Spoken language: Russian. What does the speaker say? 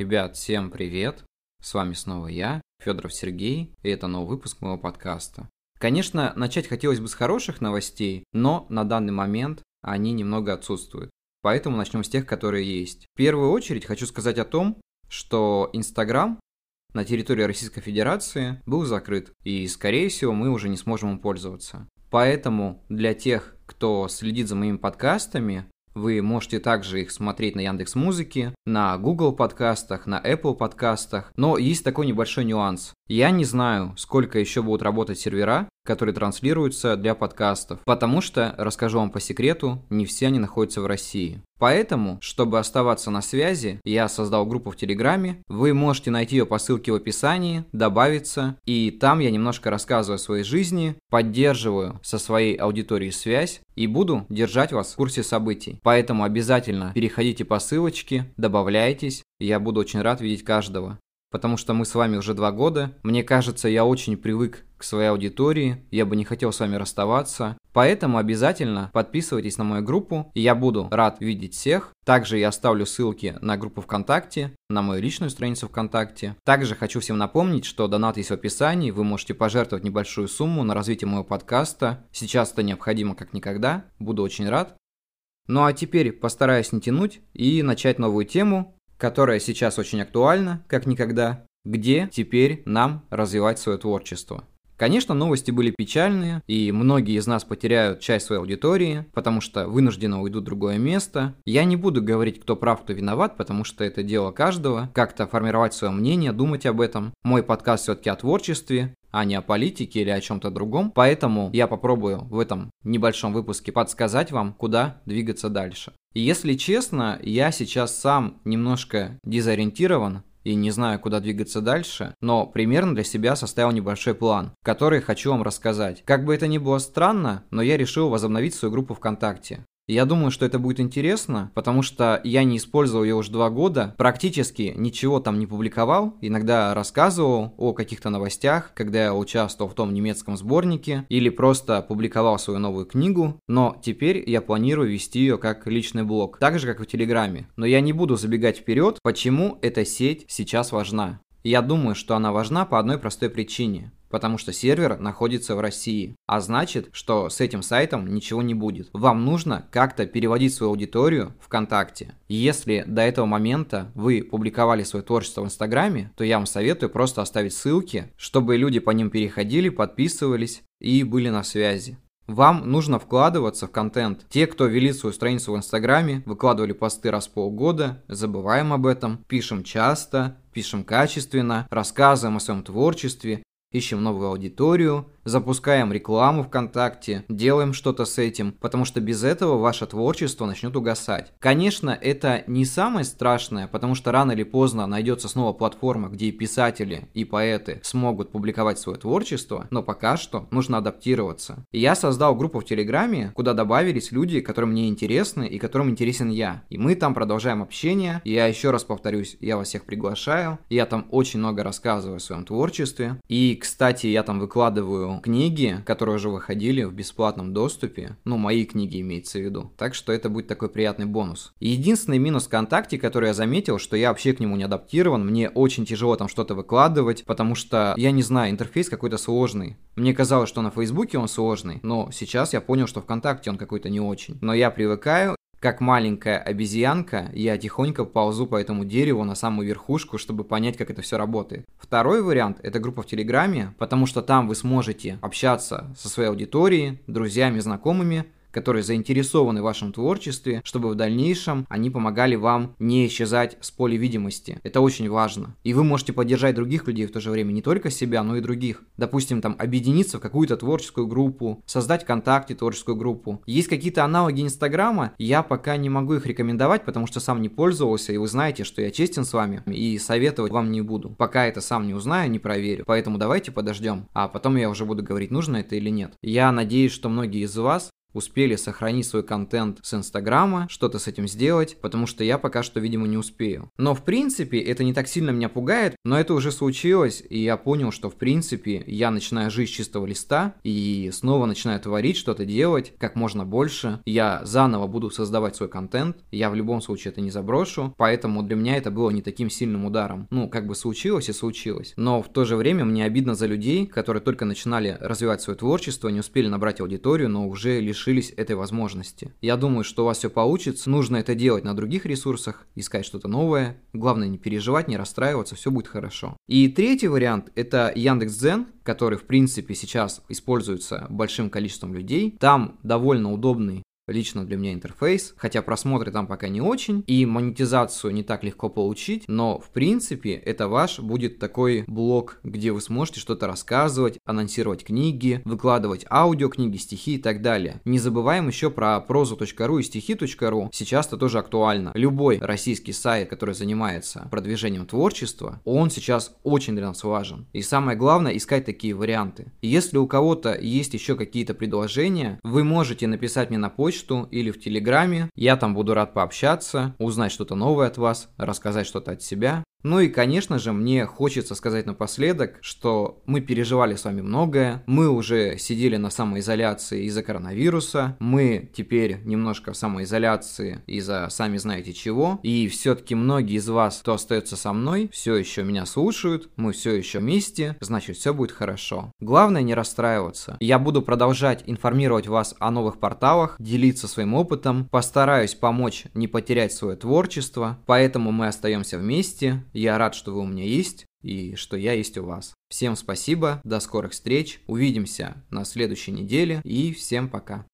Ребят, всем привет! С вами снова я, Федоров Сергей, и это новый выпуск моего подкаста. Конечно, начать хотелось бы с хороших новостей, но на данный момент они немного отсутствуют. Поэтому начнем с тех, которые есть. В первую очередь хочу сказать о том, что Инстаграм на территории Российской Федерации был закрыт, и, скорее всего, мы уже не сможем им пользоваться. Поэтому для тех, кто следит за моими подкастами, вы можете также их смотреть на Яндекс Музыке, на Google подкастах, на Apple подкастах. Но есть такой небольшой нюанс. Я не знаю, сколько еще будут работать сервера, которые транслируются для подкастов, потому что, расскажу вам по секрету, не все они находятся в России. Поэтому, чтобы оставаться на связи, я создал группу в Телеграме. Вы можете найти ее по ссылке в описании, добавиться. И там я немножко рассказываю о своей жизни, поддерживаю со своей аудиторией связь и буду держать вас в курсе событий. Поэтому обязательно переходите по ссылочке, добавляйтесь. Я буду очень рад видеть каждого потому что мы с вами уже два года. Мне кажется, я очень привык к своей аудитории, я бы не хотел с вами расставаться. Поэтому обязательно подписывайтесь на мою группу, и я буду рад видеть всех. Также я оставлю ссылки на группу ВКонтакте, на мою личную страницу ВКонтакте. Также хочу всем напомнить, что донат есть в описании, вы можете пожертвовать небольшую сумму на развитие моего подкаста. Сейчас это необходимо как никогда, буду очень рад. Ну а теперь постараюсь не тянуть и начать новую тему, которая сейчас очень актуальна, как никогда, где теперь нам развивать свое творчество. Конечно, новости были печальные, и многие из нас потеряют часть своей аудитории, потому что вынужденно уйдут в другое место. Я не буду говорить, кто прав, кто виноват, потому что это дело каждого, как-то формировать свое мнение, думать об этом. Мой подкаст все-таки о творчестве, а не о политике или о чем-то другом. Поэтому я попробую в этом небольшом выпуске подсказать вам, куда двигаться дальше. Если честно, я сейчас сам немножко дезориентирован и не знаю, куда двигаться дальше, но примерно для себя составил небольшой план, который хочу вам рассказать. Как бы это ни было странно, но я решил возобновить свою группу ВКонтакте. Я думаю, что это будет интересно, потому что я не использовал ее уже два года, практически ничего там не публиковал, иногда рассказывал о каких-то новостях, когда я участвовал в том немецком сборнике, или просто публиковал свою новую книгу, но теперь я планирую вести ее как личный блог, так же как в Телеграме. Но я не буду забегать вперед, почему эта сеть сейчас важна. Я думаю, что она важна по одной простой причине потому что сервер находится в России. А значит, что с этим сайтом ничего не будет. Вам нужно как-то переводить свою аудиторию ВКонтакте. Если до этого момента вы публиковали свое творчество в Инстаграме, то я вам советую просто оставить ссылки, чтобы люди по ним переходили, подписывались и были на связи. Вам нужно вкладываться в контент. Те, кто вели свою страницу в Инстаграме, выкладывали посты раз в полгода, забываем об этом, пишем часто, пишем качественно, рассказываем о своем творчестве, ищем новую аудиторию, запускаем рекламу ВКонтакте, делаем что-то с этим, потому что без этого ваше творчество начнет угасать. Конечно, это не самое страшное, потому что рано или поздно найдется снова платформа, где и писатели, и поэты смогут публиковать свое творчество, но пока что нужно адаптироваться. Я создал группу в Телеграме, куда добавились люди, которые мне интересны и которым интересен я. И мы там продолжаем общение. И я еще раз повторюсь, я вас всех приглашаю. Я там очень много рассказываю о своем творчестве. И, кстати, я там выкладываю книги, которые уже выходили в бесплатном доступе. Ну, мои книги имеется в виду. Так что это будет такой приятный бонус. единственный минус ВКонтакте, который я заметил, что я вообще к нему не адаптирован. Мне очень тяжело там что-то выкладывать, потому что, я не знаю, интерфейс какой-то сложный. Мне казалось, что на Фейсбуке он сложный, но сейчас я понял, что ВКонтакте он какой-то не очень. Но я привыкаю, как маленькая обезьянка, я тихонько ползу по этому дереву на самую верхушку, чтобы понять, как это все работает. Второй вариант – это группа в Телеграме, потому что там вы сможете общаться со своей аудиторией, друзьями, знакомыми, которые заинтересованы в вашем творчестве, чтобы в дальнейшем они помогали вам не исчезать с поля видимости. Это очень важно. И вы можете поддержать других людей в то же время, не только себя, но и других. Допустим, там объединиться в какую-то творческую группу, создать ВКонтакте творческую группу. Есть какие-то аналоги Инстаграма, я пока не могу их рекомендовать, потому что сам не пользовался, и вы знаете, что я честен с вами, и советовать вам не буду. Пока это сам не узнаю, не проверю. Поэтому давайте подождем, а потом я уже буду говорить, нужно это или нет. Я надеюсь, что многие из вас успели сохранить свой контент с Инстаграма, что-то с этим сделать, потому что я пока что, видимо, не успею. Но в принципе это не так сильно меня пугает, но это уже случилось, и я понял, что в принципе я начинаю жить с чистого листа и снова начинаю творить, что-то делать как можно больше. Я заново буду создавать свой контент, я в любом случае это не заброшу, поэтому для меня это было не таким сильным ударом. Ну, как бы случилось и случилось. Но в то же время мне обидно за людей, которые только начинали развивать свое творчество, не успели набрать аудиторию, но уже лишились этой возможности. Я думаю, что у вас все получится, нужно это делать на других ресурсах, искать что-то новое. Главное не переживать, не расстраиваться, все будет хорошо. И третий вариант – это Яндекс.Дзен, который, в принципе, сейчас используется большим количеством людей. Там довольно удобный лично для меня интерфейс, хотя просмотры там пока не очень, и монетизацию не так легко получить, но в принципе это ваш будет такой блог, где вы сможете что-то рассказывать, анонсировать книги, выкладывать аудиокниги, стихи и так далее. Не забываем еще про прозу.ру и стихи.ру, сейчас это тоже актуально. Любой российский сайт, который занимается продвижением творчества, он сейчас очень для нас важен. И самое главное, искать такие варианты. Если у кого-то есть еще какие-то предложения, вы можете написать мне на почту, почту или в Телеграме. Я там буду рад пообщаться, узнать что-то новое от вас, рассказать что-то от себя. Ну и, конечно же, мне хочется сказать напоследок, что мы переживали с вами многое, мы уже сидели на самоизоляции из-за коронавируса, мы теперь немножко в самоизоляции из-за сами знаете чего, и все-таки многие из вас, кто остается со мной, все еще меня слушают, мы все еще вместе, значит все будет хорошо. Главное не расстраиваться. Я буду продолжать информировать вас о новых порталах, делиться своим опытом, постараюсь помочь не потерять свое творчество, поэтому мы остаемся вместе, я рад, что вы у меня есть и что я есть у вас. Всем спасибо, до скорых встреч, увидимся на следующей неделе и всем пока.